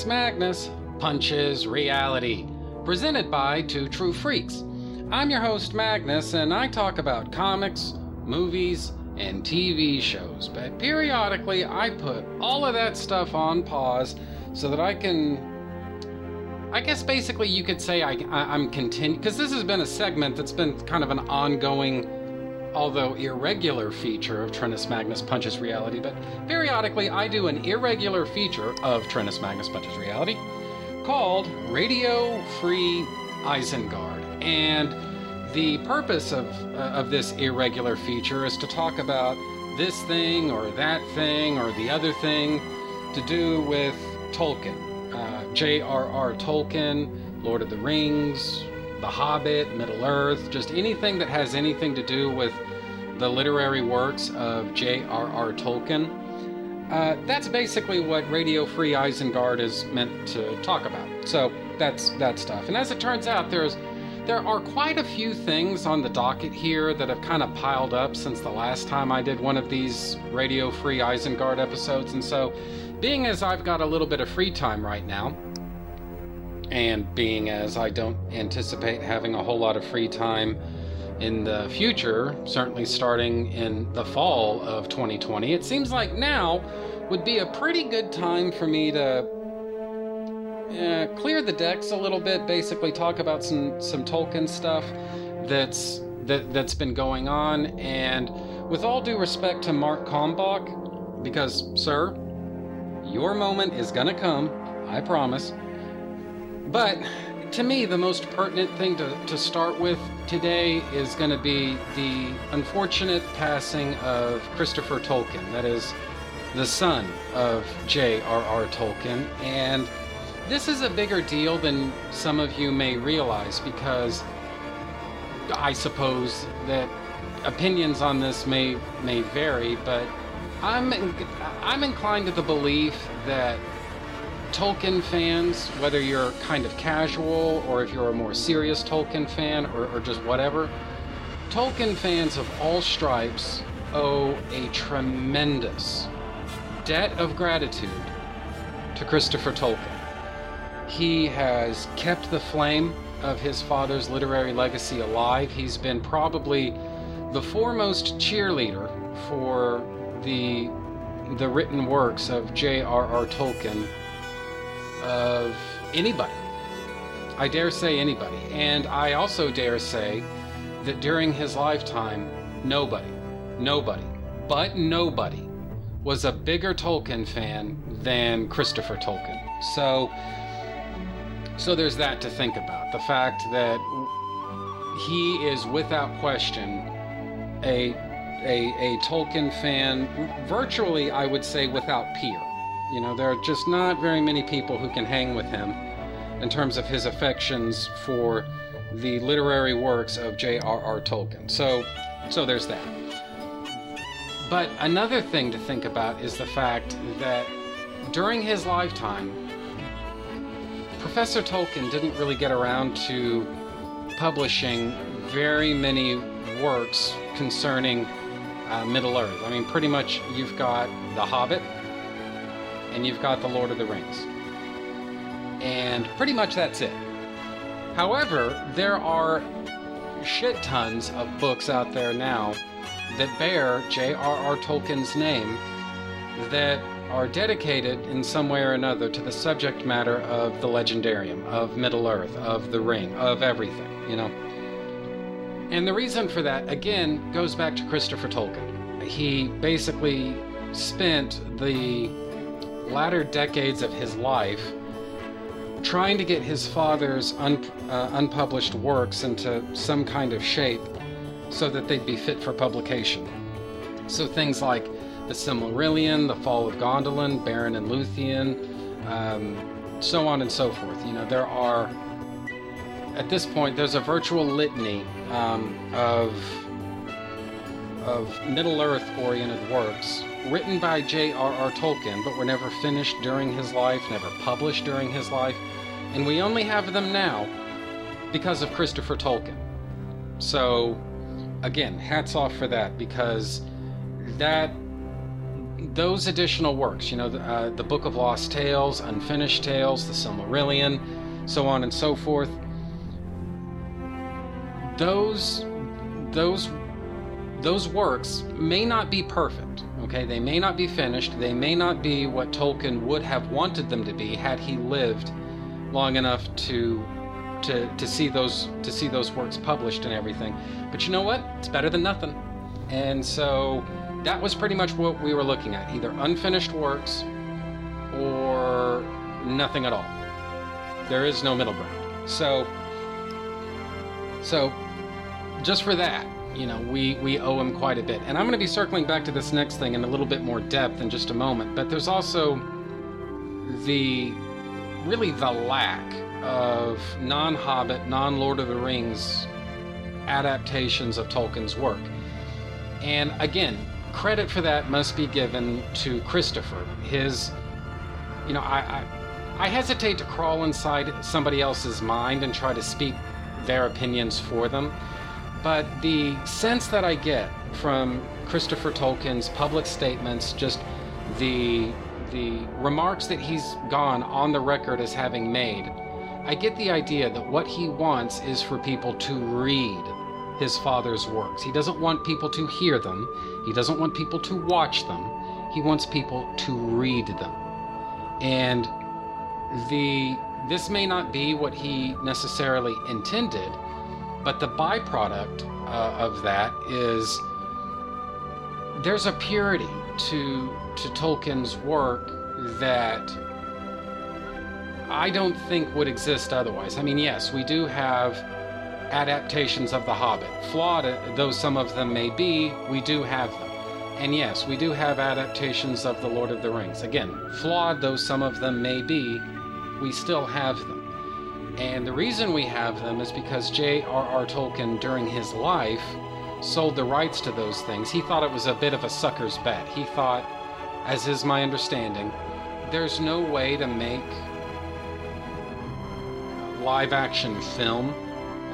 Trinus Magnus Punches Reality, presented by Two True Freaks. I'm your host, Magnus, and I talk about comics, movies, and TV shows. But periodically, I put all of that stuff on pause so that I can. I guess basically you could say I, am continu because this has been a segment that's been kind of an ongoing although irregular feature of Trinus Magnus Punches Reality, but periodically I do an irregular feature of Trinus Magnus Punches Reality called Radio Free Isengard. And the purpose of, uh, of this irregular feature is to talk about this thing or that thing or the other thing to do with Tolkien. Uh, J.R.R. Tolkien, Lord of the Rings, The Hobbit, Middle Earth, just anything that has anything to do with the literary works of J.R.R. Tolkien. Uh, that's basically what Radio Free Isengard is meant to talk about. So that's that stuff. And as it turns out, there's there are quite a few things on the docket here that have kind of piled up since the last time I did one of these Radio Free Isengard episodes. And so, being as I've got a little bit of free time right now, and being as I don't anticipate having a whole lot of free time in the future, certainly starting in the fall of 2020, it seems like now would be a pretty good time for me to uh, clear the decks a little bit, basically talk about some some Tolkien stuff that's that that's been going on, and with all due respect to Mark Kalmbach, because sir, your moment is gonna come, I promise. But to me, the most pertinent thing to, to start with today is going to be the unfortunate passing of Christopher Tolkien. That is the son of J.R.R. Tolkien. And this is a bigger deal than some of you may realize because I suppose that opinions on this may may vary, but I'm I'm inclined to the belief that Tolkien fans, whether you're kind of casual or if you're a more serious Tolkien fan or, or just whatever, Tolkien fans of all stripes owe a tremendous debt of gratitude to Christopher Tolkien. He has kept the flame of his father's literary legacy alive. He's been probably the foremost cheerleader for the the written works of J.R.R. Tolkien of anybody. I dare say anybody. And I also dare say that during his lifetime, nobody, nobody, but nobody was a bigger Tolkien fan than Christopher Tolkien. So, so there's that to think about. The fact that he is without question a, a, a Tolkien fan, virtually, I would say, without peer. You know, there are just not very many people who can hang with him in terms of his affections for the literary works of J.R.R. Tolkien. So, so there's that. But another thing to think about is the fact that during his lifetime, Professor Tolkien didn't really get around to publishing very many works concerning uh, Middle Earth. I mean, pretty much you've got The Hobbit, and you've got The Lord of the Rings. And pretty much that's it. However, there are shit tons of books out there now that bear J.R.R. Tolkien's name that are dedicated in some way or another to the subject matter of the legendarium, of Middle Earth, of the Ring, of everything, you know. And the reason for that, again, goes back to Christopher Tolkien. He basically spent the latter decades of his life trying to get his father's un, uh, unpublished works into some kind of shape so that they'd be fit for publication. So things like the Silmarillion, the Fall of Gondolin, Beren and Luthien, um, so on and so forth. You know, there are, at this point, there's a virtual litany um, of, of Middle Earth oriented works written by J.R.R. Tolkien, but were never finished during his life, never published during his life, and we only have them now because of Christopher Tolkien. So, again, hats off for that because that those additional works, you know, the, uh, the Book of Lost Tales, Unfinished Tales, the Silmarillion, so on and so forth. Those, those, those works may not be perfect. Okay, they may not be finished. They may not be what Tolkien would have wanted them to be had he lived long enough to to to see those to see those works published and everything. But you know what? It's better than nothing. And so that was pretty much what we were looking at either unfinished works or nothing at all. There is no middle ground. So, so just for that, you know, we, we owe him quite a bit. And I'm going to be circling back to this next thing in a little bit more depth in just a moment. But there's also the really the lack of non Hobbit, non Lord of the Rings adaptations of Tolkien's work. And again, credit for that must be given to Christopher. His, you know, I, I, I hesitate to crawl inside somebody else's mind and try to speak their opinions for them, but the sense that I get from Christopher Tolkien's public statements, just the the remarks that he's gone on the record as having made, I get the idea that what he wants is for people to read his father's works. He doesn't want people to hear them, he doesn't want people to watch them, he wants people to read them. And the this may not be what he necessarily intended, but the byproduct uh, of that is there's a purity to to Tolkien's work that I don't think would exist otherwise. I mean, yes, we do have adaptations of The Hobbit. Flawed though some of them may be, we do have them. And yes, we do have adaptations of The Lord of the Rings. Again, flawed though some of them may be, we still have them. And the reason we have them is because J.R.R. Tolkien, during his life, sold the rights to those things. He thought it was a bit of a sucker's bet. He thought, as is my understanding, there's no way to make live action film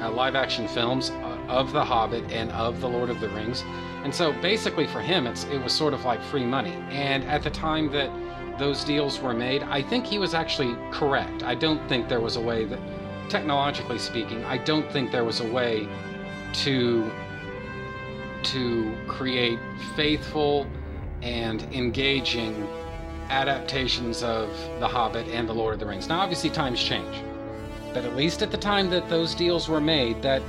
uh, live action films uh, of The Hobbit and of The Lord of the Rings. And so basically for him, it's, it was sort of like free money. And at the time that those deals were made, I think he was actually correct. I don't think there was a way that, technologically speaking, I don't think there was a way to to create faithful and engaging adaptations of The Hobbit and The Lord of the Rings. Now, obviously, times change but at least at the time that those deals were made, that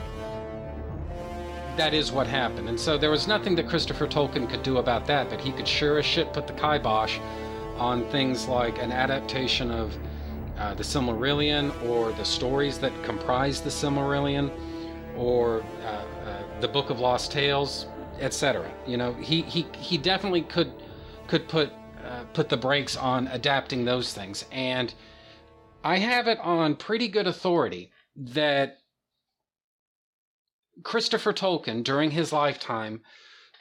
that is what happened. And so there was nothing that Christopher Tolkien could do about that, but he could sure as shit put the kibosh on things like an adaptation of uh, the Silmarillion or the stories that comprise the Silmarillion or uh, uh, the Book of Lost Tales, etc. You know, he, he, he definitely could could put uh, put the brakes on adapting those things. And I have it on pretty good authority that Christopher Tolkien, during his lifetime,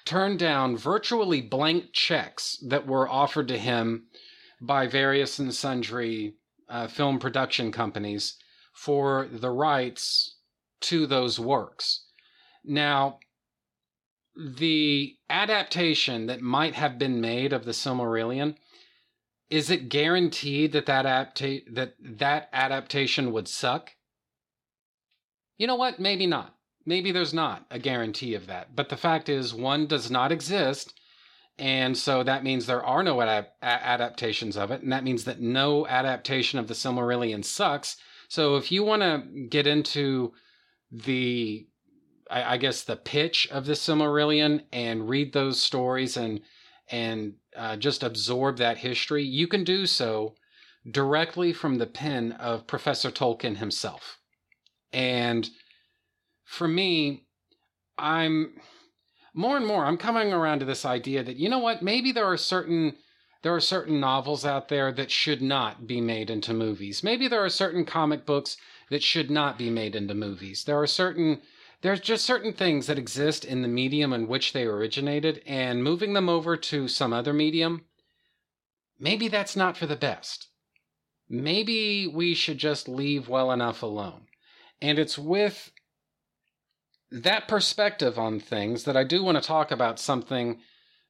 turned down virtually blank checks that were offered to him by various and sundry uh, film production companies for the rights to those works. Now, the adaptation that might have been made of the Silmarillion is it guaranteed that that, that that adaptation would suck? You know what? Maybe not. Maybe there's not a guarantee of that. But the fact is, one does not exist. And so that means there are no ad- adaptations of it. And that means that no adaptation of the Silmarillion sucks. So if you want to get into the, I, I guess, the pitch of the Silmarillion and read those stories and, and uh, just absorb that history, you can do so directly from the pen of Professor Tolkien himself. And for me, I'm more and more I'm coming around to this idea that you know what, maybe there are certain there are certain novels out there that should not be made into movies. Maybe there are certain comic books that should not be made into movies. There are certain there's just certain things that exist in the medium in which they originated, and moving them over to some other medium, maybe that's not for the best. Maybe we should just leave well enough alone. And it's with that perspective on things that I do want to talk about something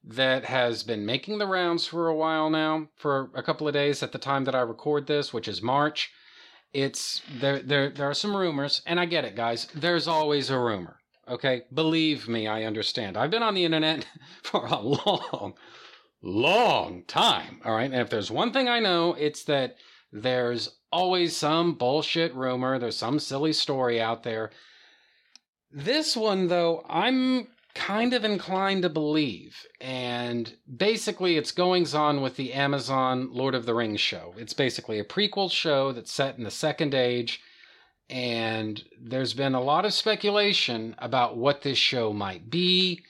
that has been making the rounds for a while now, for a couple of days at the time that I record this, which is March. It's there there there are some rumors, and I get it, guys. There's always a rumor. Okay? Believe me, I understand. I've been on the internet for a long, long time. All right. And if there's one thing I know, it's that there's always some bullshit rumor, there's some silly story out there. This one, though, I'm kind of inclined to believe. And basically, it's goings on with the Amazon Lord of the Rings show. It's basically a prequel show that's set in the Second Age. And there's been a lot of speculation about what this show might be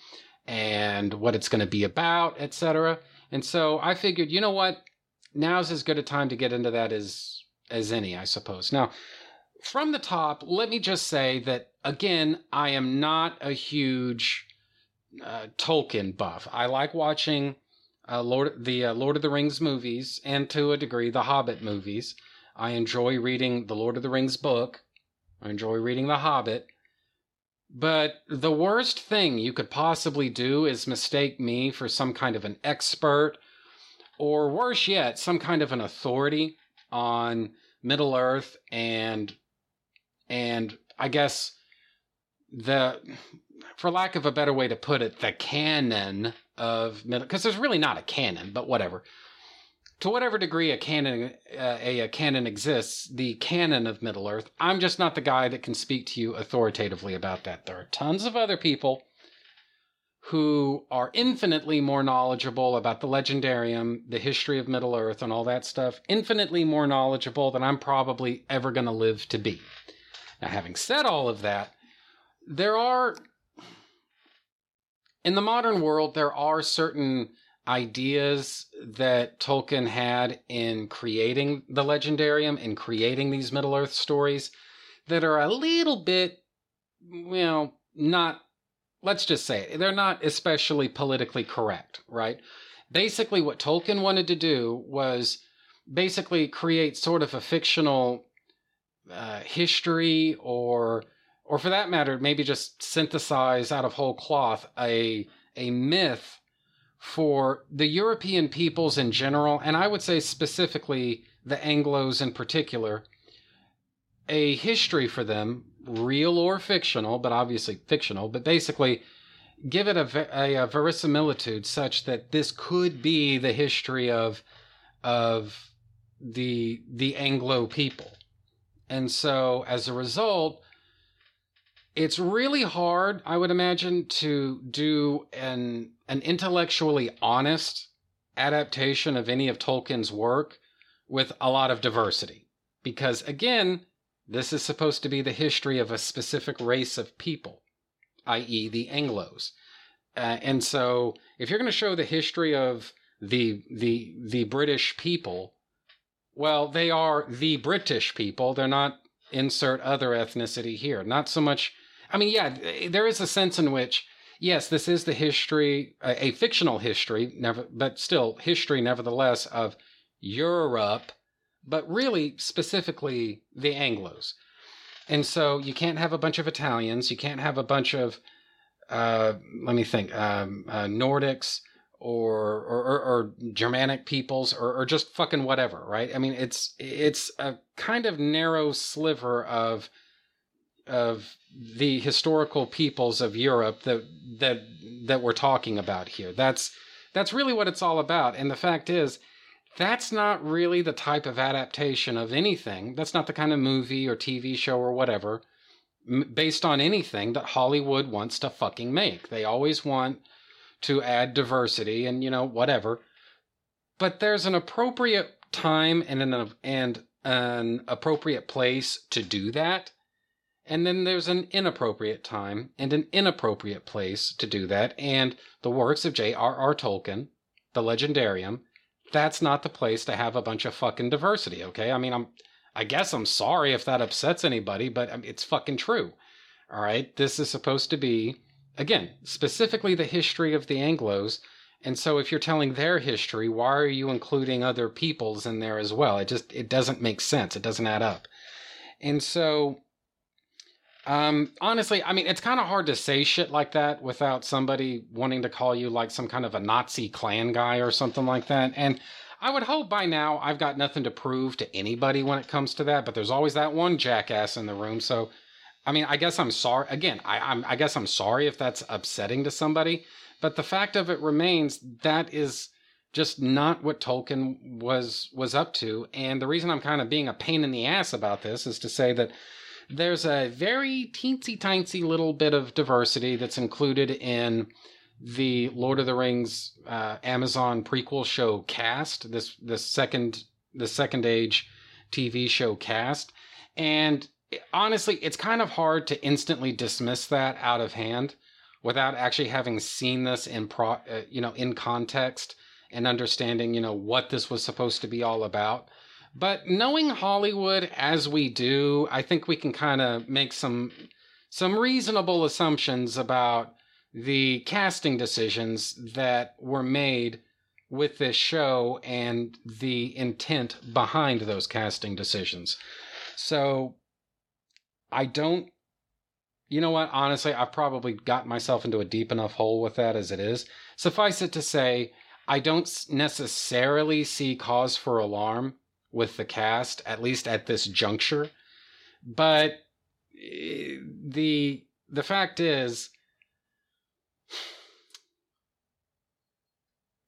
and what it's going to be about, etc. And so I figured, you know what? Now's as good a time to get into that as as any, I suppose. Now, from the top, let me just say that again, I am not a huge uh, Tolkien buff. I like watching uh, Lord the uh, Lord of the Rings movies and to a degree the Hobbit movies. I enjoy reading the Lord of the Rings book. I enjoy reading The Hobbit. But the worst thing you could possibly do is mistake me for some kind of an expert, or worse yet, some kind of an authority on Middle Earth and and I guess the for lack of a better way to put it, the canon of middle because there's really not a canon, but whatever. To whatever degree a canon uh, a, a canon exists, the canon of Middle Earth, I'm just not the guy that can speak to you authoritatively about that. There are tons of other people who are infinitely more knowledgeable about the legendarium, the history of Middle Earth, and all that stuff, infinitely more knowledgeable than I'm probably ever going to live to be. Now, having said all of that, there are in the modern world there are certain ideas that Tolkien had in creating the legendarium in creating these Middle Earth stories that are a little bit you know not let's just say it, they're not especially politically correct, right? Basically what Tolkien wanted to do was basically create sort of a fictional uh, history or or for that matter, maybe just synthesize out of whole cloth a a myth for the European peoples in general, and I would say specifically the Anglos in particular, a history for them, real or fictional, but obviously fictional, but basically give it a, a, a verisimilitude such that this could be the history of of the the Anglo people. And so as a result, it's really hard, I would imagine, to do an an intellectually honest adaptation of any of Tolkien's work with a lot of diversity. Because again, this is supposed to be the history of a specific race of people, i.e., the Anglos. Uh, and so, if you're going to show the history of the the the British people, well, they are the British people. They're not insert other ethnicity here. Not so much. I mean, yeah, there is a sense in which, yes, this is the history, a, a fictional history, never, but still history, nevertheless, of Europe, but really specifically the Anglos. And so you can't have a bunch of Italians. You can't have a bunch of, uh, let me think, um, uh, Nordics or or, or, or Germanic peoples or, or just fucking whatever, right? I mean, it's it's a kind of narrow sliver of of the historical peoples of Europe that that that we're talking about here. That's that's really what it's all about. And the fact is, that's not really the type of adaptation of anything. That's not the kind of movie or TV show or whatever based on anything that Hollywood wants to fucking make. They always want to add diversity and you know whatever but there's an appropriate time and an and an appropriate place to do that and then there's an inappropriate time and an inappropriate place to do that and the works of J.R.R. Tolkien the legendarium that's not the place to have a bunch of fucking diversity okay i mean i'm i guess i'm sorry if that upsets anybody but um, it's fucking true all right this is supposed to be again, specifically the history of the Anglos. And so if you're telling their history, why are you including other peoples in there as well? It just it doesn't make sense. It doesn't add up. And so Um, honestly, I mean, it's kind of hard to say shit like that without somebody wanting to call you like some kind of a Nazi Klan guy or something like that. And I would hope by now I've got nothing to prove to anybody when it comes to that, but there's always that one jackass in the room. So, I mean, I guess I'm sorry. Again, I, I'm, I guess I'm sorry if that's upsetting to somebody, but the fact of it remains that is just not what Tolkien was was up to. And the reason I'm kind of being a pain in the ass about this is to say that there's a very teensy tiny little bit of diversity that's included in the Lord of the Rings uh, Amazon prequel show cast. This the second the second age TV show cast, and honestly, it's kind of hard to instantly dismiss that out of hand without actually having seen this in pro uh, you know in context and understanding you know what this was supposed to be all about. But knowing Hollywood as we do, I think we can kind of make some some reasonable assumptions about the casting decisions that were made with this show and the intent behind those casting decisions. So I don't you know what? Honestly, I've probably got myself into a deep enough hole with that as it is. Suffice it to say, I don't necessarily see cause for alarm with the cast, at least at this juncture. But eh, the the fact is,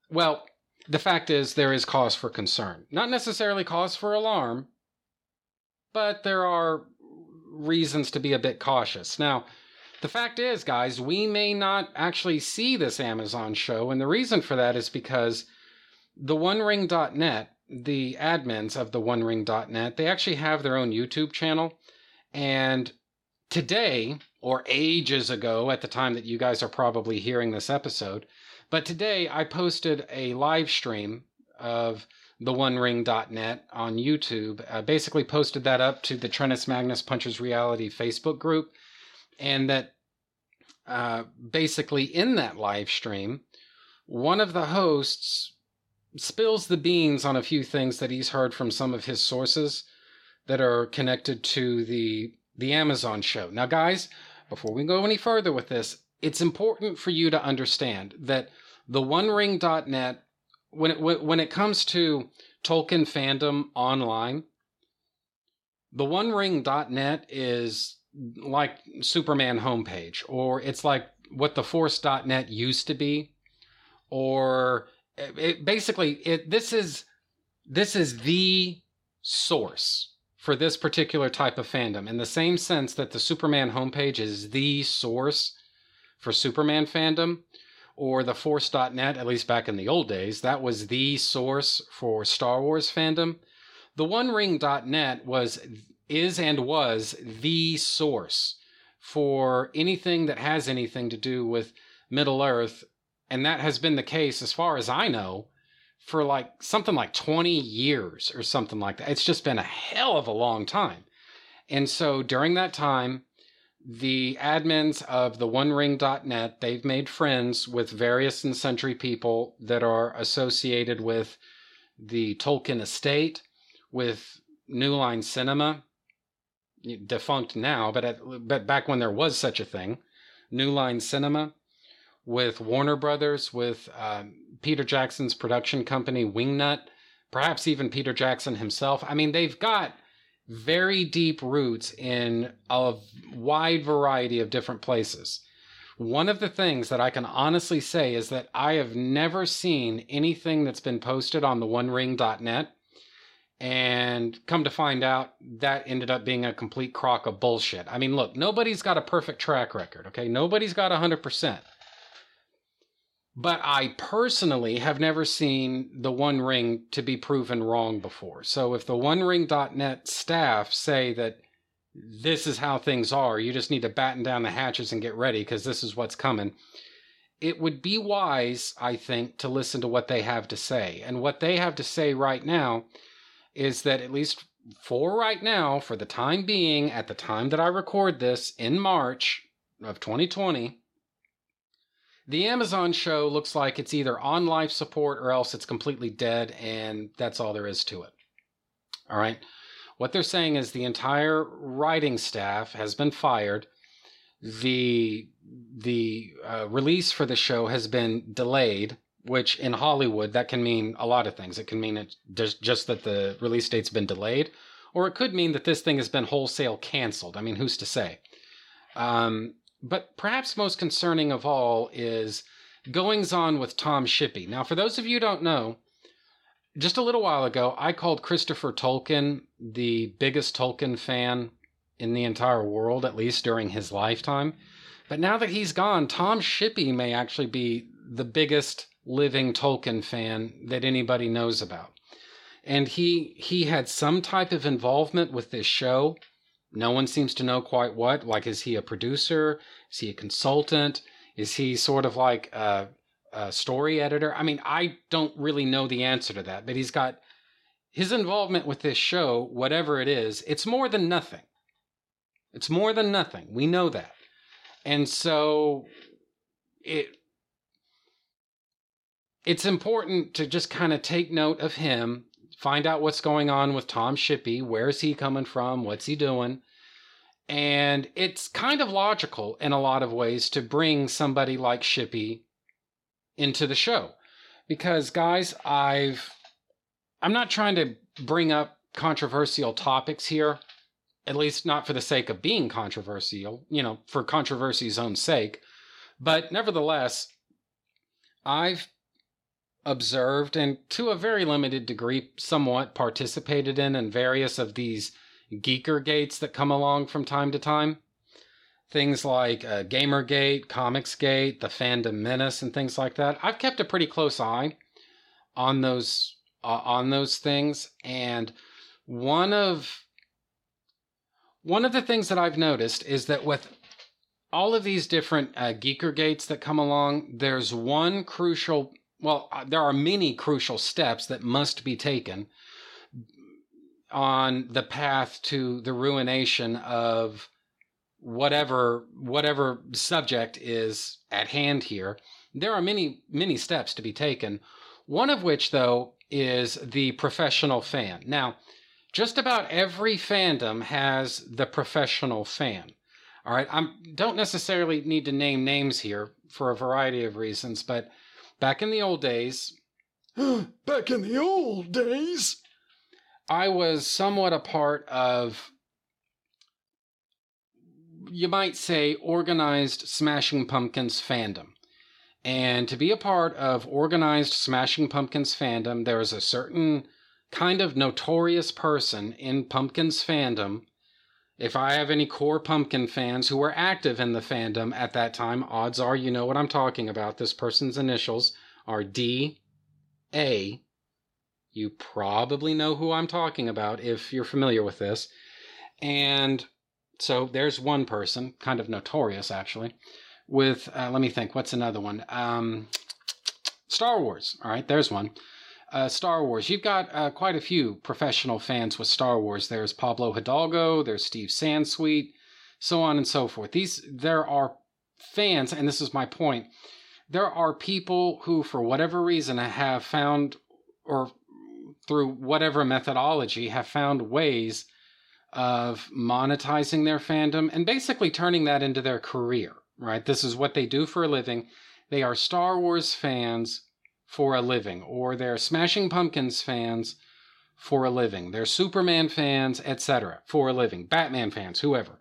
well, the fact is there is cause for concern. Not necessarily cause for alarm, but there are reasons to be a bit cautious. Now, the fact is, guys, we may not actually see this Amazon show, and the reason for that is because the OneRing.net the admins of the OneRing.net, they actually have their own YouTube channel. And today, or ages ago, at the time that you guys are probably hearing this episode, but today I posted a live stream of the OneRing.net on YouTube. I basically posted that up to the Trennis Magnus Punches Reality Facebook group. And that uh, basically in that live stream, one of the hosts spills the beans on a few things that he's heard from some of his sources that are connected to the the Amazon show. Now, guys, before we go any further with this, it's important for you to understand that the OneRing.net, when it when it comes to Tolkien fandom online, the OneRing.net is like Superman homepage, or it's like what the Force.net used to be, or it, basically it this is this is the source for this particular type of fandom. In the same sense that the Superman homepage is the source for Superman fandom or the force.net at least back in the old days that was the source for Star Wars fandom. The OneRing.net was is and was the source for anything that has anything to do with Middle Earth and that has been the case, as far as I know, for like something like 20 years or something like that. It's just been a hell of a long time. And so during that time, the admins of the OneRing.net, they've made friends with various and sundry people that are associated with the Tolkien estate, with New Line Cinema, defunct now, but, at, but back when there was such a thing, New Line Cinema, with Warner Brothers, with um, Peter Jackson's production company, Wingnut, perhaps even Peter Jackson himself. I mean, they've got very deep roots in a wide variety of different places. One of the things that I can honestly say is that I have never seen anything that's been posted on the OneRing.net. And come to find out, that ended up being a complete crock of bullshit. I mean, look, nobody's got a perfect track record, okay? Nobody's got 100%. But I personally have never seen the One Ring to be proven wrong before. So if the OneRing.net staff say that this is how things are, you just need to batten down the hatches and get ready because this is what's coming. It would be wise, I think, to listen to what they have to say. And what they have to say right now is that, at least for right now, for the time being, at the time that I record this in March of 2020, the Amazon show looks like it's either on life support or else it's completely dead, and that's all there is to it. All right. What they're saying is the entire writing staff has been fired. The the uh, release for the show has been delayed, which in Hollywood that can mean a lot of things. It can mean it just just that the release date's been delayed, or it could mean that this thing has been wholesale canceled. I mean, who's to say? Um, but perhaps most concerning of all is goings on with Tom Shippey. Now, for those of you who don't know, just a little while ago, I called Christopher Tolkien the biggest Tolkien fan in the entire world, at least during his lifetime. But now that he's gone, Tom Shippey may actually be the biggest living Tolkien fan that anybody knows about. And he he had some type of involvement with this show. No one seems to know quite what. Like, is he a producer? Is he a consultant? Is he sort of like a, a story editor? I mean, I don't really know the answer to that, but he's got his involvement with this show, whatever it is, it's more than nothing. It's more than nothing. We know that. And so it it's important to just kind of take note of him, find out what's going on with Tom Shippey, where's he coming from, what's he doing, and it's kind of logical in a lot of ways to bring somebody like Shippey into the show. Because, guys, I've. I'm not trying to bring up controversial topics here, at least not for the sake of being controversial, you know, for controversy's own sake. But nevertheless, I've observed and to a very limited degree somewhat participated in in various of these geeker gates that come along from time to time. Things like uh, Gamergate, Comicsgate, the Fandom Menace, and things like that. I've kept a pretty close eye on those uh, on those things, and one of one of the things that I've noticed is that with all of these different uh, geeker gates that come along, there's one crucial. Well, uh, there are many crucial steps that must be taken on the path to the ruination of whatever whatever subject is at hand here. There are many many steps to be taken. One of which though is the professional fan. Now just about every fandom has the professional fan. All right i don't necessarily need to name names here for a variety of reasons but back in the old days back in the old days I was somewhat a part of, you might say, organized Smashing Pumpkins fandom. And to be a part of organized Smashing Pumpkins fandom, there is a certain kind of notorious person in Pumpkins fandom. If I have any core Pumpkin fans who were active in the fandom at that time, odds are you know what I'm talking about. This person's initials are D A you probably know who I'm talking about if you're familiar with this. And so there's one person, kind of notorious actually, with, uh, let me think, what's another one? Um, Star Wars. All right, there's one. Uh, Star Wars. You've got uh, quite a few professional fans with Star Wars. There's Pablo Hidalgo, there's Steve Sansweet, so on and so forth. These there are fans, and this is my point. There are people who, for whatever reason, have found or through whatever methodology, have found ways of monetizing their fandom and basically turning that into their career, right? This is what they do for a living. They are Star Wars fans for a living, or they're Smashing Pumpkins fans for a living. They're Superman fans, etc., for a living. Batman fans, whoever.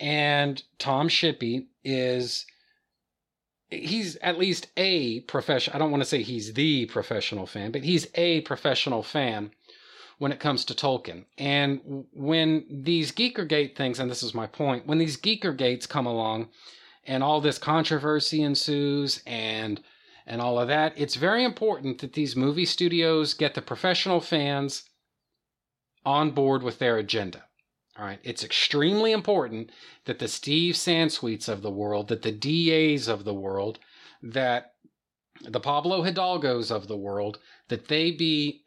And Tom Shippey is he's at least a professional. I don't want to say he's the professional fan, but he's a professional fan when it comes to Tolkien. And when these Geekergate things, and this is my point, when these Geekergates come along and all this controversy ensues and and all of that, it's very important that these movie studios get the professional fans on board with their agenda. All right. It's extremely important that the Steve Sansweets of the world, that the DAs of the world, that the Pablo Hidalgos of the world, that they be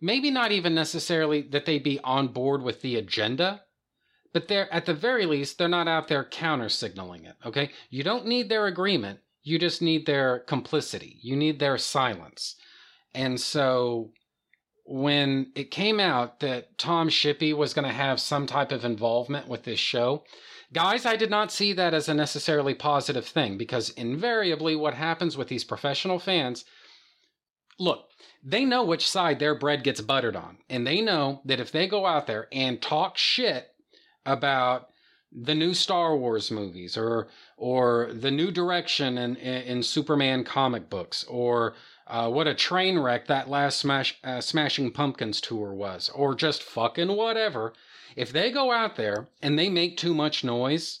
maybe not even necessarily that they be on board with the agenda, but they're at the very least, they're not out there counter signaling it. Okay. You don't need their agreement. You just need their complicity. You need their silence. And so when it came out that Tom Shippey was going to have some type of involvement with this show, guys, I did not see that as a necessarily positive thing because invariably what happens with these professional fans look, they know which side their bread gets buttered on. And they know that if they go out there and talk shit about the new Star Wars movies or or the new direction in, in, in Superman comic books or uh, what a train wreck that last Smash uh, Smashing Pumpkins tour was or just fucking whatever. If they go out there and they make too much noise,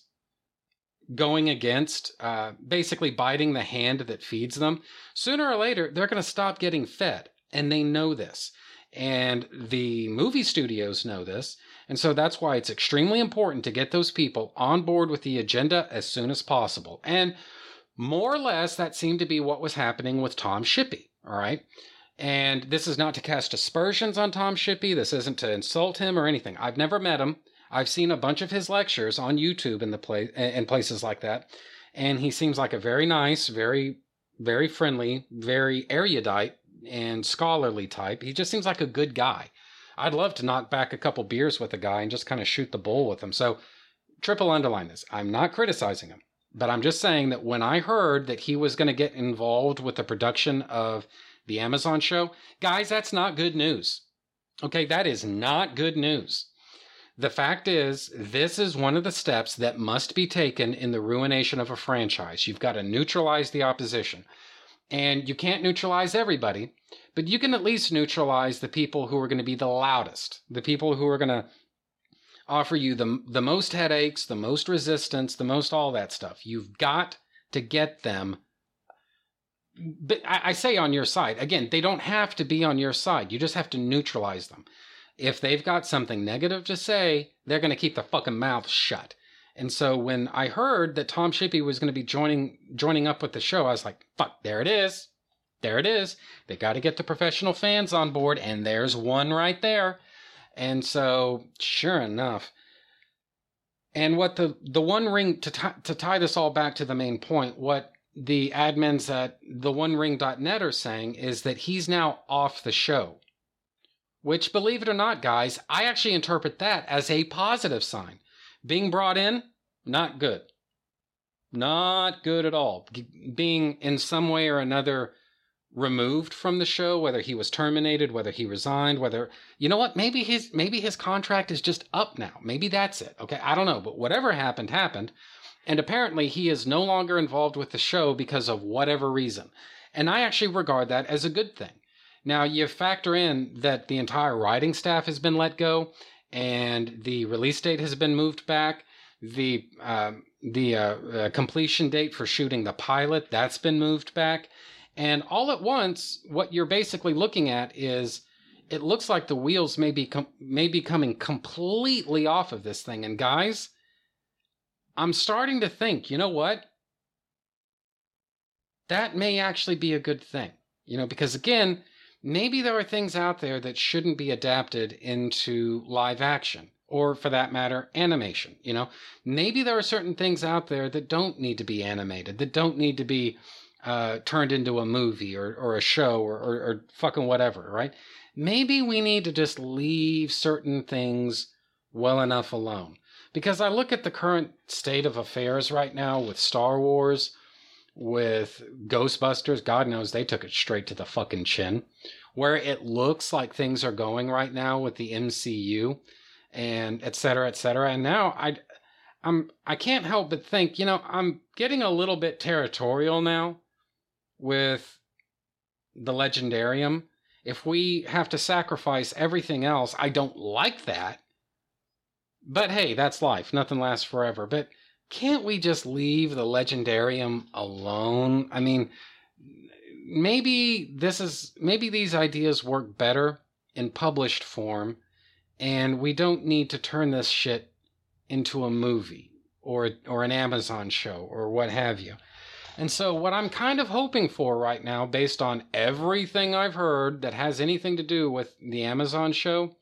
going against uh, basically biting the hand that feeds them, sooner or later they're going to stop getting fed. And they know this. And the movie studios know this. And so that's why it's extremely important to get those people on board with the agenda as soon as possible. And more or less, that seemed to be what was happening with Tom Shippey. All right. And this is not to cast aspersions on Tom Shippey. This isn't to insult him or anything. I've never met him. I've seen a bunch of his lectures on YouTube in the place and places like that, and he seems like a very nice, very very friendly, very erudite and scholarly type. He just seems like a good guy. I'd love to knock back a couple beers with a guy and just kind of shoot the bull with him. So, triple underline this. I'm not criticizing him, but I'm just saying that when I heard that he was going to get involved with the production of the Amazon show, guys, that's not good news. Okay, that is not good news. The fact is, this is one of the steps that must be taken in the ruination of a franchise. You've got to neutralize the opposition. And you can't neutralize everybody, but you can at least neutralize the people who are going to be the loudest, the people who are going to offer you the, the most headaches, the most resistance, the most all that stuff. You've got to get them. But I, I say on your side. Again, they don't have to be on your side. You just have to neutralize them if they've got something negative to say, they're going to keep the fucking mouth shut. And so when I heard that Tom Shippey was going to be joining joining up with the show, I was like, fuck, there it is. There it is. They got to get the professional fans on board, and there's one right there. And so, sure enough, and what the the one ring to t- to tie this all back to the main point, what the admins at the OneRing.net are saying is that he's now off the show. Which, believe it or not, guys, I actually interpret that as a positive sign. Being brought in, not good. Not good at all. being in some way or another removed from the show, whether he was terminated, whether he resigned, whether you know what, maybe his maybe his contract is just up now. Maybe that's it. Okay, I don't know, but whatever happened happened. And apparently he is no longer involved with the show because of whatever reason. And I actually regard that as a good thing. Now, you factor in that the entire writing staff has been let go and the release date has been moved back. The uh, the uh, uh, completion date for shooting the pilot that's been moved back, and all at once, what you're basically looking at is it looks like the wheels may be com- may be coming completely off of this thing. And guys, I'm starting to think, you know what? That may actually be a good thing. You know, because again, maybe there are things out there that shouldn't be adapted into live action or for that matter animation you know? Maybe there are certain things out there that don't need to be animated that don't need to be uh, turned into a movie or, or a show or, or, or fucking whatever right? Maybe we need to just leave certain things well enough alone. Because i look at the current state of affairs right now with star wars with Ghostbusters, God knows they took it straight to the fucking chin. Where it looks like things are going right now with the MCU and et cetera, et cetera. And now I, I'm, I can't help but think, you know, I'm getting a little bit territorial now with the Legendarium. If we have to sacrifice everything else, I don't like that. But hey, that's life. Nothing lasts forever. But can't we just leave the legendarium alone? I mean, maybe this is maybe these ideas work better in published form and we don't need to turn this shit into a movie or or an Amazon show or what have you. And so what I'm kind of hoping for right now based on everything I've heard that has anything to do with the Amazon show,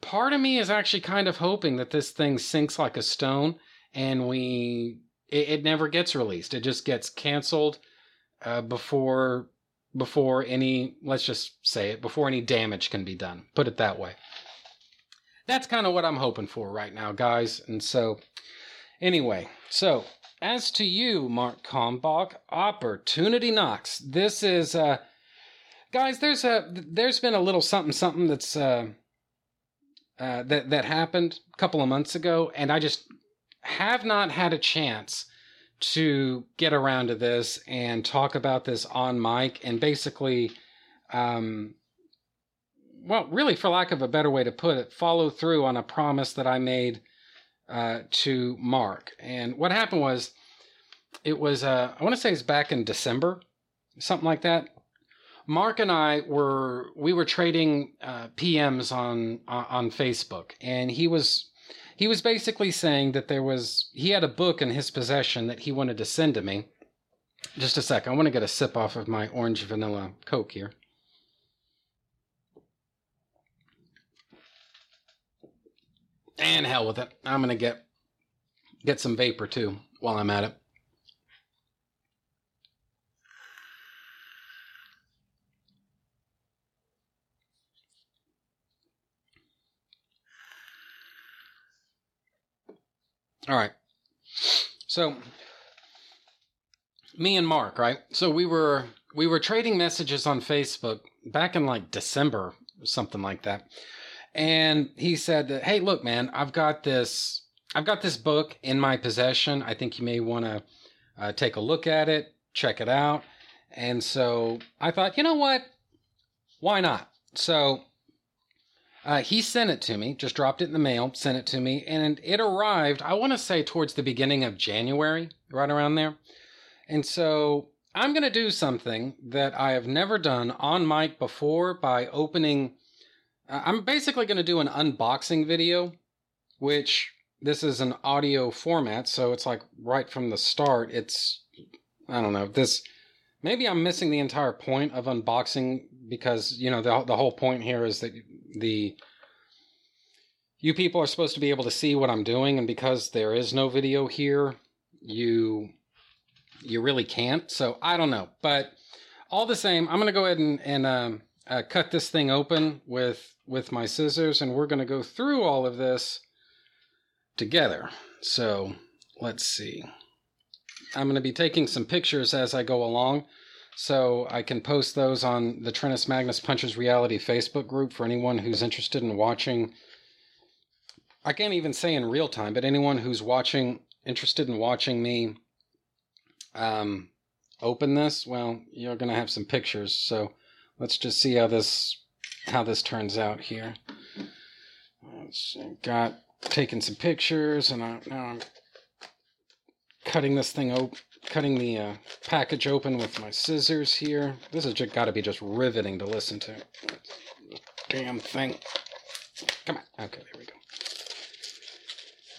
part of me is actually kind of hoping that this thing sinks like a stone and we it, it never gets released. It just gets canceled uh, before before any, let's just say it, before any damage can be done. Put it that way. That's kind of what I'm hoping for right now, guys. And so, anyway, so as to you, Mark Kalmbach, opportunity knocks. This is, uh, guys. There's a there's been a little something something that's uh, uh, that that happened a couple of months ago, and I just have not had a chance to get around to this and talk about this on mic and basically um, well really for lack of a better way to put it follow through on a promise that i made uh, to mark. And what happened was it was uh, i want to say it's back in december something like that. Mark and i were we were trading uh, pms on on facebook and he was he was basically saying that there was he had a book in his possession that he wanted to send to me. Just a sec, I want to get a sip off of my orange vanilla Coke here. And hell with it. I'm gonna get get some vapor too while I'm at it. All right. So me and Mark, right? So we were we were trading messages on Facebook back in like December, something like that. And he said that, "Hey, look, man, I've got this I've got this book in my possession. I think you may want to uh, take a look at it, check it out." And so I thought, you know what? Why not? So uh, he sent it to me, just dropped it in the mail, sent it to me, and it arrived, I want to say, towards the beginning of January, right around there. And so I'm going to do something that I have never done on mic before by opening. Uh, I'm basically going to do an unboxing video, which this is an audio format, so it's like right from the start. It's, I don't know, this. Maybe I'm missing the entire point of unboxing because, you know, the, the whole point here is that the you people are supposed to be able to see what I'm doing, and because there is no video here, you you really can't. So I don't know, but all the same, I'm gonna go ahead and, and um, uh, cut this thing open with with my scissors, and we're gonna go through all of this together. So let's see. I'm gonna be taking some pictures as I go along so I can post those on the Trentus Magnus Punches Reality Facebook group for anyone who's interested in watching. I can't even say in real time, but anyone who's watching, interested in watching me um, open this, well, you're going to have some pictures. So let's just see how this how this turns out here. Got taking some pictures, and I, now I'm cutting this thing open cutting the uh, package open with my scissors here. This has got to be just riveting to listen to. Damn thing. Come on. Okay, there we go.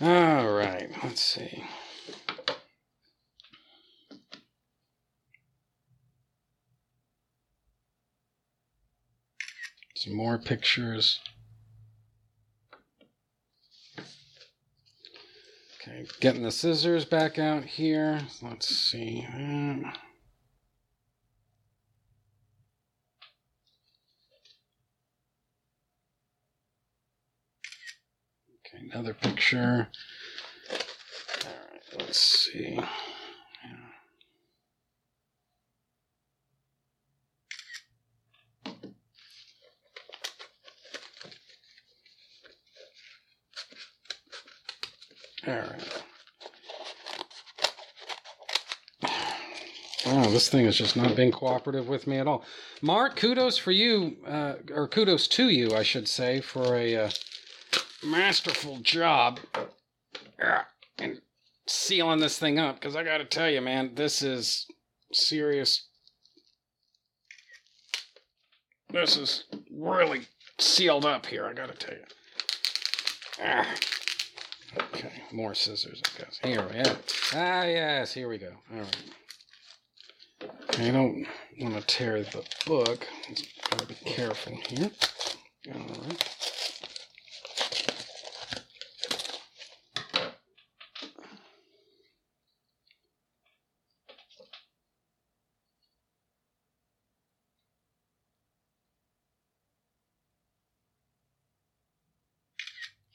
All right, let's see. Some more pictures. Okay, getting the scissors back out here. Let's see. Okay, another picture. All right, let's see. This thing is just not being cooperative with me at all. Mark, kudos for you, uh, or kudos to you, I should say, for a uh, masterful job in sealing this thing up. Because I got to tell you, man, this is serious. This is really sealed up here, I got to tell you. Ah. Okay, more scissors, I guess. Here we go. Ah, yes, here we go. All right. I don't want to tear the book. Just gotta be careful here. All right.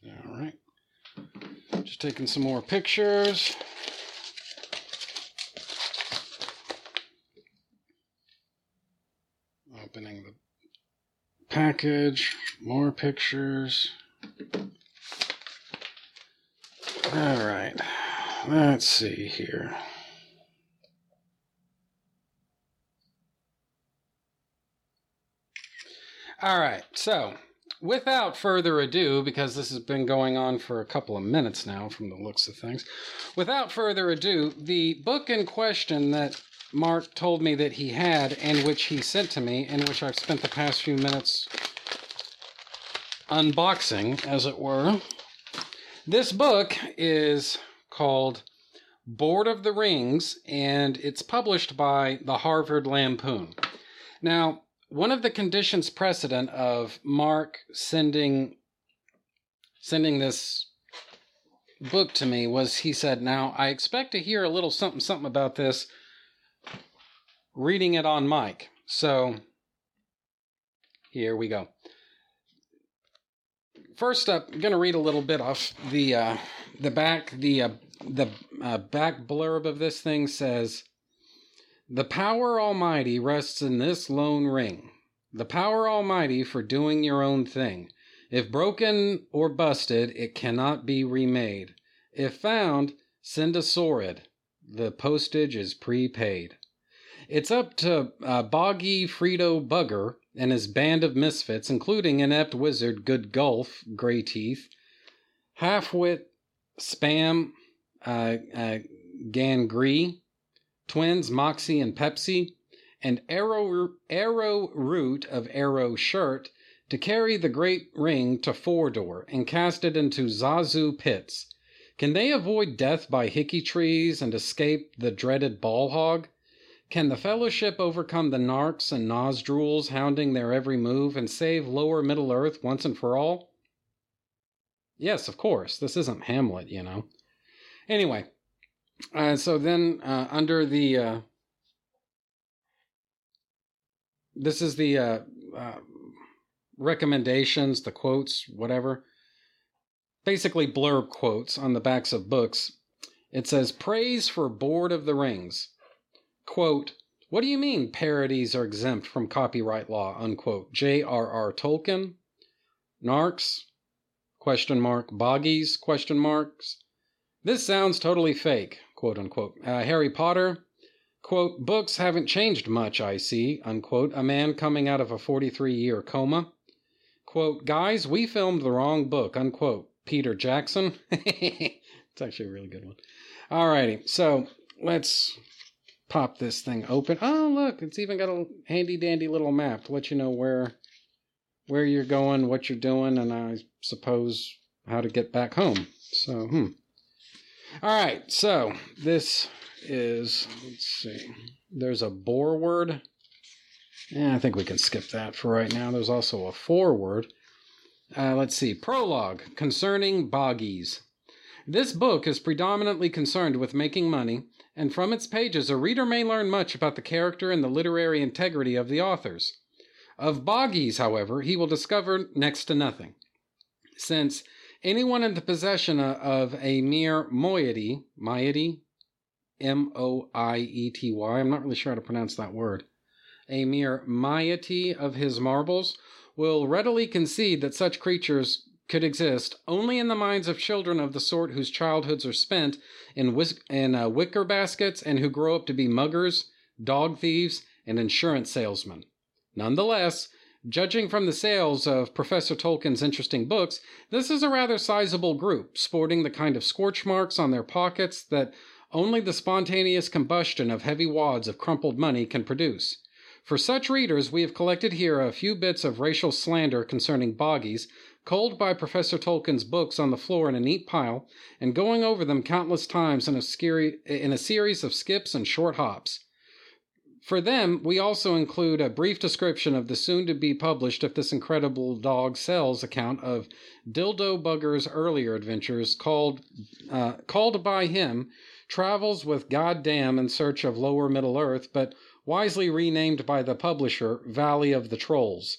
All right. Just taking some more pictures. Package, more pictures. All right, let's see here. All right, so without further ado, because this has been going on for a couple of minutes now from the looks of things, without further ado, the book in question that Mark told me that he had and which he sent to me, and which I've spent the past few minutes unboxing, as it were. This book is called Bored of the Rings, and it's published by the Harvard Lampoon. Now, one of the conditions precedent of Mark sending sending this book to me was he said, "Now I expect to hear a little something something about this reading it on mic." So here we go. First up, I'm going to read a little bit off the uh, the back. The uh, the uh, back blurb of this thing says, "The power almighty rests in this lone ring. The power almighty for doing your own thing. If broken or busted, it cannot be remade. If found, send a sword. The postage is prepaid." It's up to uh, Boggy Frito Bugger and his band of misfits, including inept wizard Goodgulf, Grey Teeth, Halfwit, Spam, uh, uh, Gangree, Twins, Moxie, and Pepsi, and Arrow, Arrow Root of Arrow Shirt to carry the great ring to Fordor and cast it into Zazu pits. Can they avoid death by hickey trees and escape the dreaded Balhog? Can the Fellowship overcome the narcs and Nozdruls hounding their every move and save lower Middle Earth once and for all? Yes, of course. This isn't Hamlet, you know. Anyway, uh, so then uh, under the. Uh, this is the uh, uh, recommendations, the quotes, whatever. Basically, blurb quotes on the backs of books. It says, Praise for Bored of the Rings. Quote, What do you mean parodies are exempt from copyright law? Unquote. J.R.R. Tolkien. Narcs? Question mark. Boggies? Question marks. This sounds totally fake. Quote unquote. Uh, Harry Potter. Quote, books haven't changed much, I see. Unquote. A man coming out of a 43 year coma. Quote, guys, we filmed the wrong book. Unquote. Peter Jackson. it's actually a really good one. Alrighty, so let's pop this thing open. Oh, look, it's even got a handy dandy little map to let you know where where you're going, what you're doing, and I suppose how to get back home. So, hmm. All right, so this is let's see. There's a word. Yeah, I think we can skip that for right now. There's also a foreword. Uh, let's see. Prologue concerning boggies. This book is predominantly concerned with making money, and from its pages a reader may learn much about the character and the literary integrity of the authors. Of boggies, however, he will discover next to nothing, since anyone in the possession of a mere moiety, moiety, M O I E T Y, I'm not really sure how to pronounce that word, a mere moiety of his marbles, will readily concede that such creatures could exist only in the minds of children of the sort whose childhoods are spent in, whisk- in uh, wicker baskets and who grow up to be muggers, dog thieves, and insurance salesmen. Nonetheless, judging from the sales of Professor Tolkien's interesting books, this is a rather sizable group, sporting the kind of scorch marks on their pockets that only the spontaneous combustion of heavy wads of crumpled money can produce. For such readers, we have collected here a few bits of racial slander concerning boggies, culled by Professor Tolkien's books on the floor in a neat pile, and going over them countless times in a, scary, in a series of skips and short hops. For them, we also include a brief description of the soon to be published If This Incredible Dog Sells account of Dildo Bugger's earlier adventures, called, uh, called by him Travels with Goddamn in Search of Lower Middle Earth, but wisely renamed by the publisher Valley of the Trolls.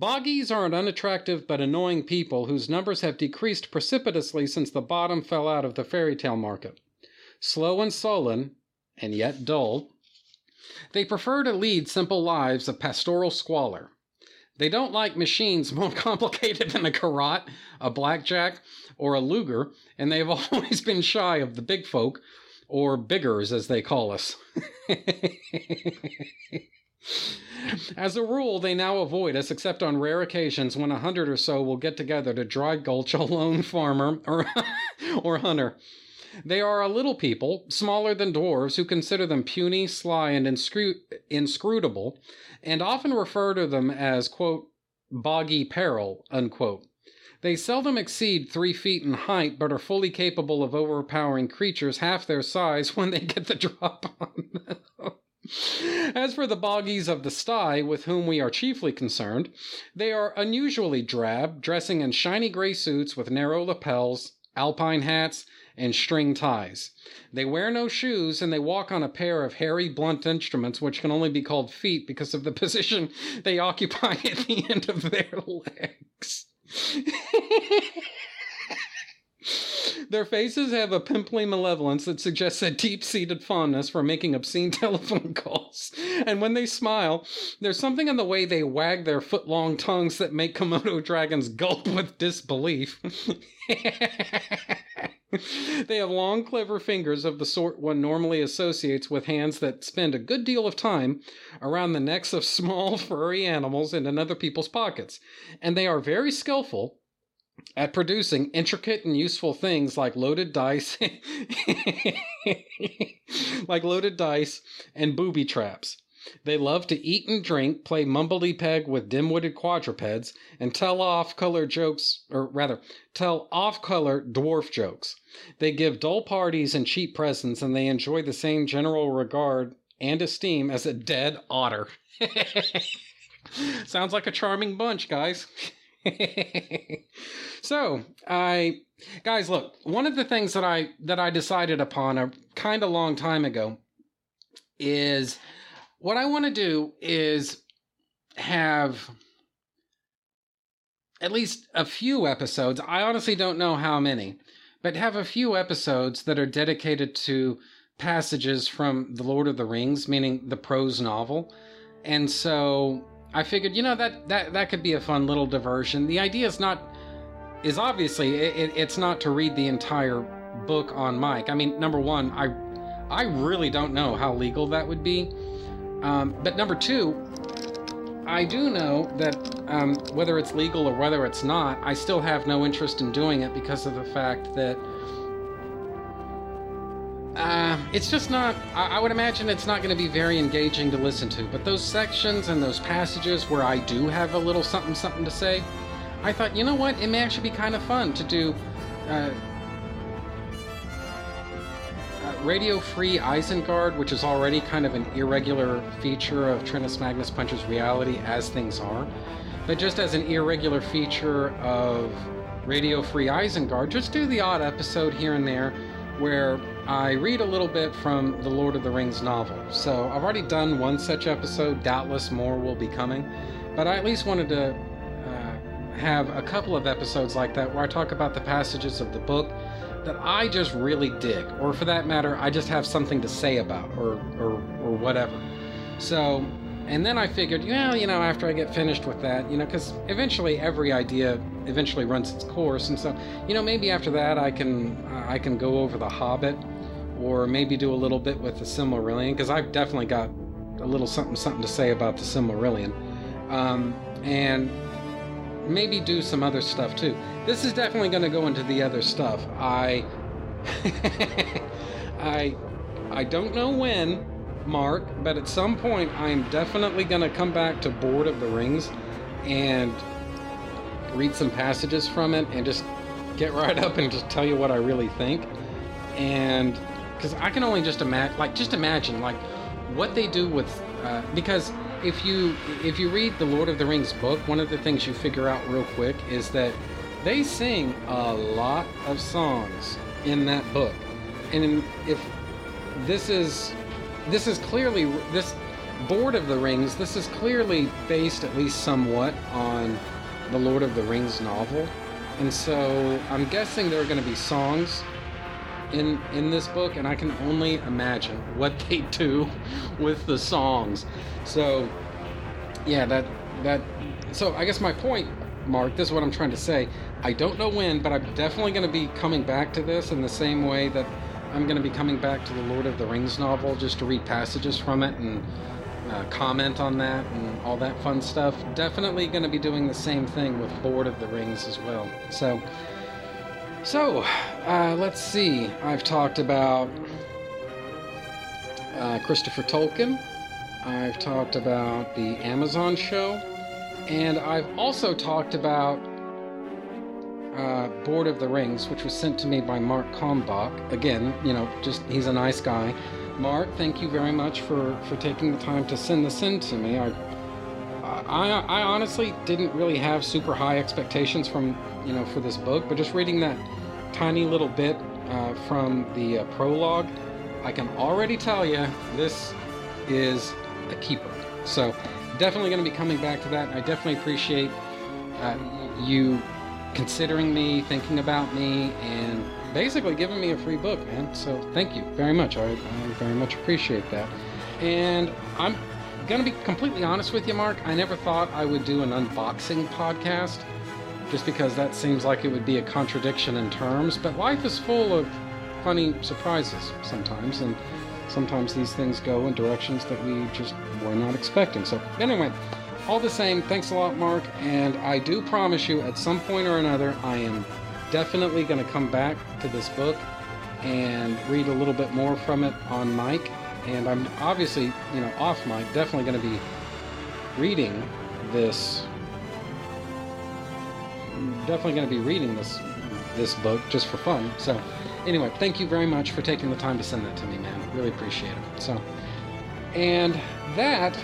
Boggies are an unattractive but annoying people whose numbers have decreased precipitously since the bottom fell out of the fairy tale market. Slow and sullen, and yet dull, they prefer to lead simple lives of pastoral squalor. They don't like machines more complicated than a garrote, a blackjack, or a Luger, and they have always been shy of the big folk, or biggers as they call us. As a rule, they now avoid us except on rare occasions when a hundred or so will get together to dry gulch a lone farmer or, or hunter. They are a little people, smaller than dwarves, who consider them puny, sly, and inscru- inscrutable, and often refer to them as, quote, boggy peril, unquote. They seldom exceed three feet in height, but are fully capable of overpowering creatures half their size when they get the drop on them. As for the boggies of the sty, with whom we are chiefly concerned, they are unusually drab, dressing in shiny gray suits with narrow lapels, alpine hats, and string ties. They wear no shoes and they walk on a pair of hairy, blunt instruments which can only be called feet because of the position they occupy at the end of their legs. Their faces have a pimply malevolence that suggests a deep seated fondness for making obscene telephone calls. And when they smile, there's something in the way they wag their foot long tongues that make Komodo dragons gulp with disbelief. they have long, clever fingers of the sort one normally associates with hands that spend a good deal of time around the necks of small, furry animals and in other people's pockets. And they are very skillful at producing intricate and useful things like loaded dice like loaded dice and booby traps. They love to eat and drink, play mumbledy peg with dim-witted quadrupeds, and tell off-color jokes, or rather, tell off-color dwarf jokes. They give dull parties and cheap presents, and they enjoy the same general regard and esteem as a dead otter. Sounds like a charming bunch, guys. so I guys look one of the things that I that I decided upon a kind of long time ago is what I want to do is have at least a few episodes. I honestly don't know how many, but have a few episodes that are dedicated to passages from The Lord of the Rings, meaning the prose novel. And so I figured, you know, that that that could be a fun little diversion. The idea is not is obviously it, it's not to read the entire book on mic. I mean, number one, I I really don't know how legal that would be. Um, but number two, I do know that um, whether it's legal or whether it's not, I still have no interest in doing it because of the fact that it's just not, I, would imagine it's not going to be very engaging to listen to. But those sections and those passages where I do have a little something, something to say, I thought, you know what, it may actually be kind of fun to do uh, uh, Radio Free Isengard, which is already kind of an irregular feature of Trentus Magnus Punch's reality as things are. But just as an irregular feature of Radio Free Isengard, just do the odd episode here and there where I read a little bit from the Lord of the Rings novel. So I've already done one such episode, doubtless more will be coming, but I at least wanted to uh, have a couple of episodes like that where I talk about the passages of the book that I just really dig, or for that matter, I just have something to say about, or, or, or whatever. So, and then I figured, well, you know, after I get finished with that, you know, because eventually every idea eventually runs its course, and so, you know, maybe after that I can uh, I can go over the Hobbit, or maybe do a little bit with the Silmarillion, because I've definitely got a little something something to say about the Silmarillion, um, and maybe do some other stuff too. This is definitely going to go into the other stuff. I I I don't know when, Mark, but at some point I am definitely going to come back to Bored of the Rings and read some passages from it and just get right up and just tell you what I really think. And because I can only just imagine, like, just imagine, like, what they do with, uh, because if you if you read the Lord of the Rings book, one of the things you figure out real quick is that they sing a lot of songs in that book, and if this is this is clearly this Bored of the Rings, this is clearly based at least somewhat on the Lord of the Rings novel. And so I'm guessing there are going to be songs in in this book and I can only imagine what they do with the songs. So yeah, that that so I guess my point Mark, this is what I'm trying to say. I don't know when, but I'm definitely going to be coming back to this in the same way that I'm going to be coming back to the Lord of the Rings novel just to read passages from it and uh, comment on that and all that fun stuff. Definitely going to be doing the same thing with Lord of the Rings as well. So, so uh, let's see. I've talked about uh, Christopher Tolkien. I've talked about the Amazon show, and I've also talked about uh, Bored of the Rings, which was sent to me by Mark Kalmbach. Again, you know, just he's a nice guy. Mark, thank you very much for, for taking the time to send this in to me. I, I, I honestly didn't really have super high expectations from, you know, for this book, but just reading that tiny little bit uh, from the uh, prologue, I can already tell you this is a keeper. So definitely going to be coming back to that. I definitely appreciate uh, you considering me, thinking about me, and basically giving me a free book, man. So thank you very much. I, I very much appreciate that. And I'm going to be completely honest with you, Mark. I never thought I would do an unboxing podcast just because that seems like it would be a contradiction in terms. But life is full of funny surprises sometimes, and sometimes these things go in directions that we just were not expecting. So, anyway, all the same, thanks a lot, Mark. And I do promise you, at some point or another, I am definitely going to come back to this book and read a little bit more from it on mic. And I'm obviously, you know, off mic, definitely going to be reading this. Definitely going to be reading this this book just for fun. So, anyway, thank you very much for taking the time to send that to me, man. Really appreciate it. So, and that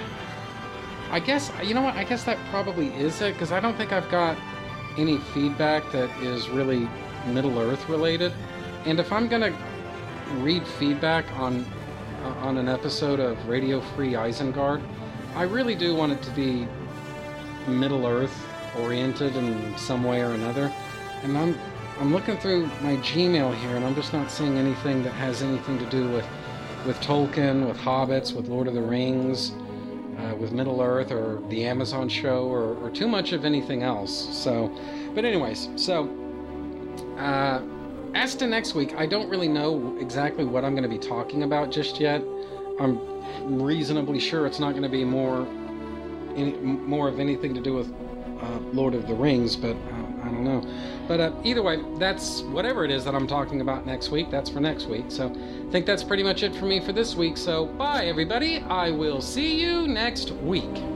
I guess you know what? I guess that probably is it because I don't think I've got any feedback that is really Middle Earth related. And if I'm gonna read feedback on uh, on an episode of Radio Free Isengard, I really do want it to be Middle Earth oriented in some way or another. And I'm I'm looking through my Gmail here, and I'm just not seeing anything that has anything to do with with Tolkien, with hobbits, with Lord of the Rings uh, with Middle Earth or the Amazon show or, or, too much of anything else. So, but anyways, so uh, as to next week, I don't really know exactly what I'm going to be talking about just yet. I'm reasonably sure it's not going to be more any, more of anything to do with uh, Lord of the Rings, but uh, I don't know. But uh, either way, that's whatever it is that I'm talking about next week. That's for next week. So I think that's pretty much it for me for this week. So bye, everybody. I will see you next week.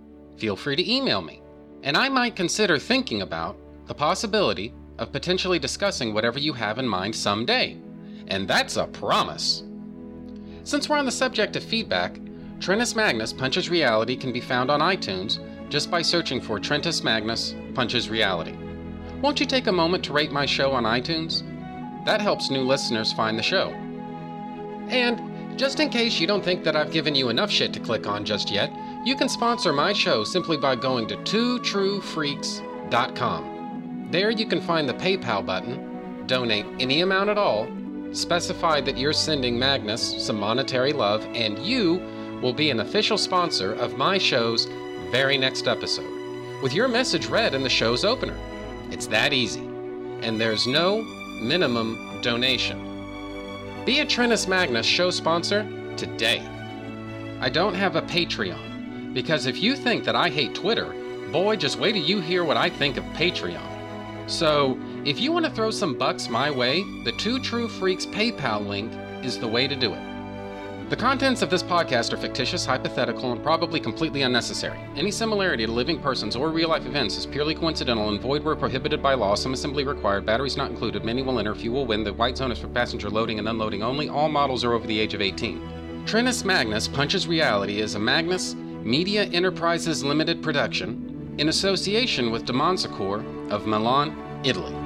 Feel free to email me, and I might consider thinking about the possibility of potentially discussing whatever you have in mind someday. And that's a promise. Since we're on the subject of feedback, Trentus Magnus Punches Reality can be found on iTunes just by searching for Trentus Magnus Punches Reality. Won't you take a moment to rate my show on iTunes? That helps new listeners find the show. And just in case you don't think that I've given you enough shit to click on just yet, you can sponsor my show simply by going to twotruefreaks.com. There you can find the PayPal button, donate any amount at all, specify that you're sending Magnus some monetary love, and you will be an official sponsor of my show's very next episode, with your message read in the show's opener. It's that easy. And there's no minimum donation. Be a Trentus Magnus show sponsor today. I don't have a Patreon, because if you think that I hate Twitter, boy, just wait till you hear what I think of Patreon. So, if you want to throw some bucks my way, the Two True Freaks PayPal link is the way to do it. The contents of this podcast are fictitious, hypothetical, and probably completely unnecessary. Any similarity to living persons or real life events is purely coincidental and void where prohibited by law. Some assembly required, batteries not included, many will enter, few will win. The white zone is for passenger loading and unloading only. All models are over the age of 18. Trentus Magnus Punches Reality is a Magnus Media Enterprises Limited production in association with Demonsecore of Milan, Italy.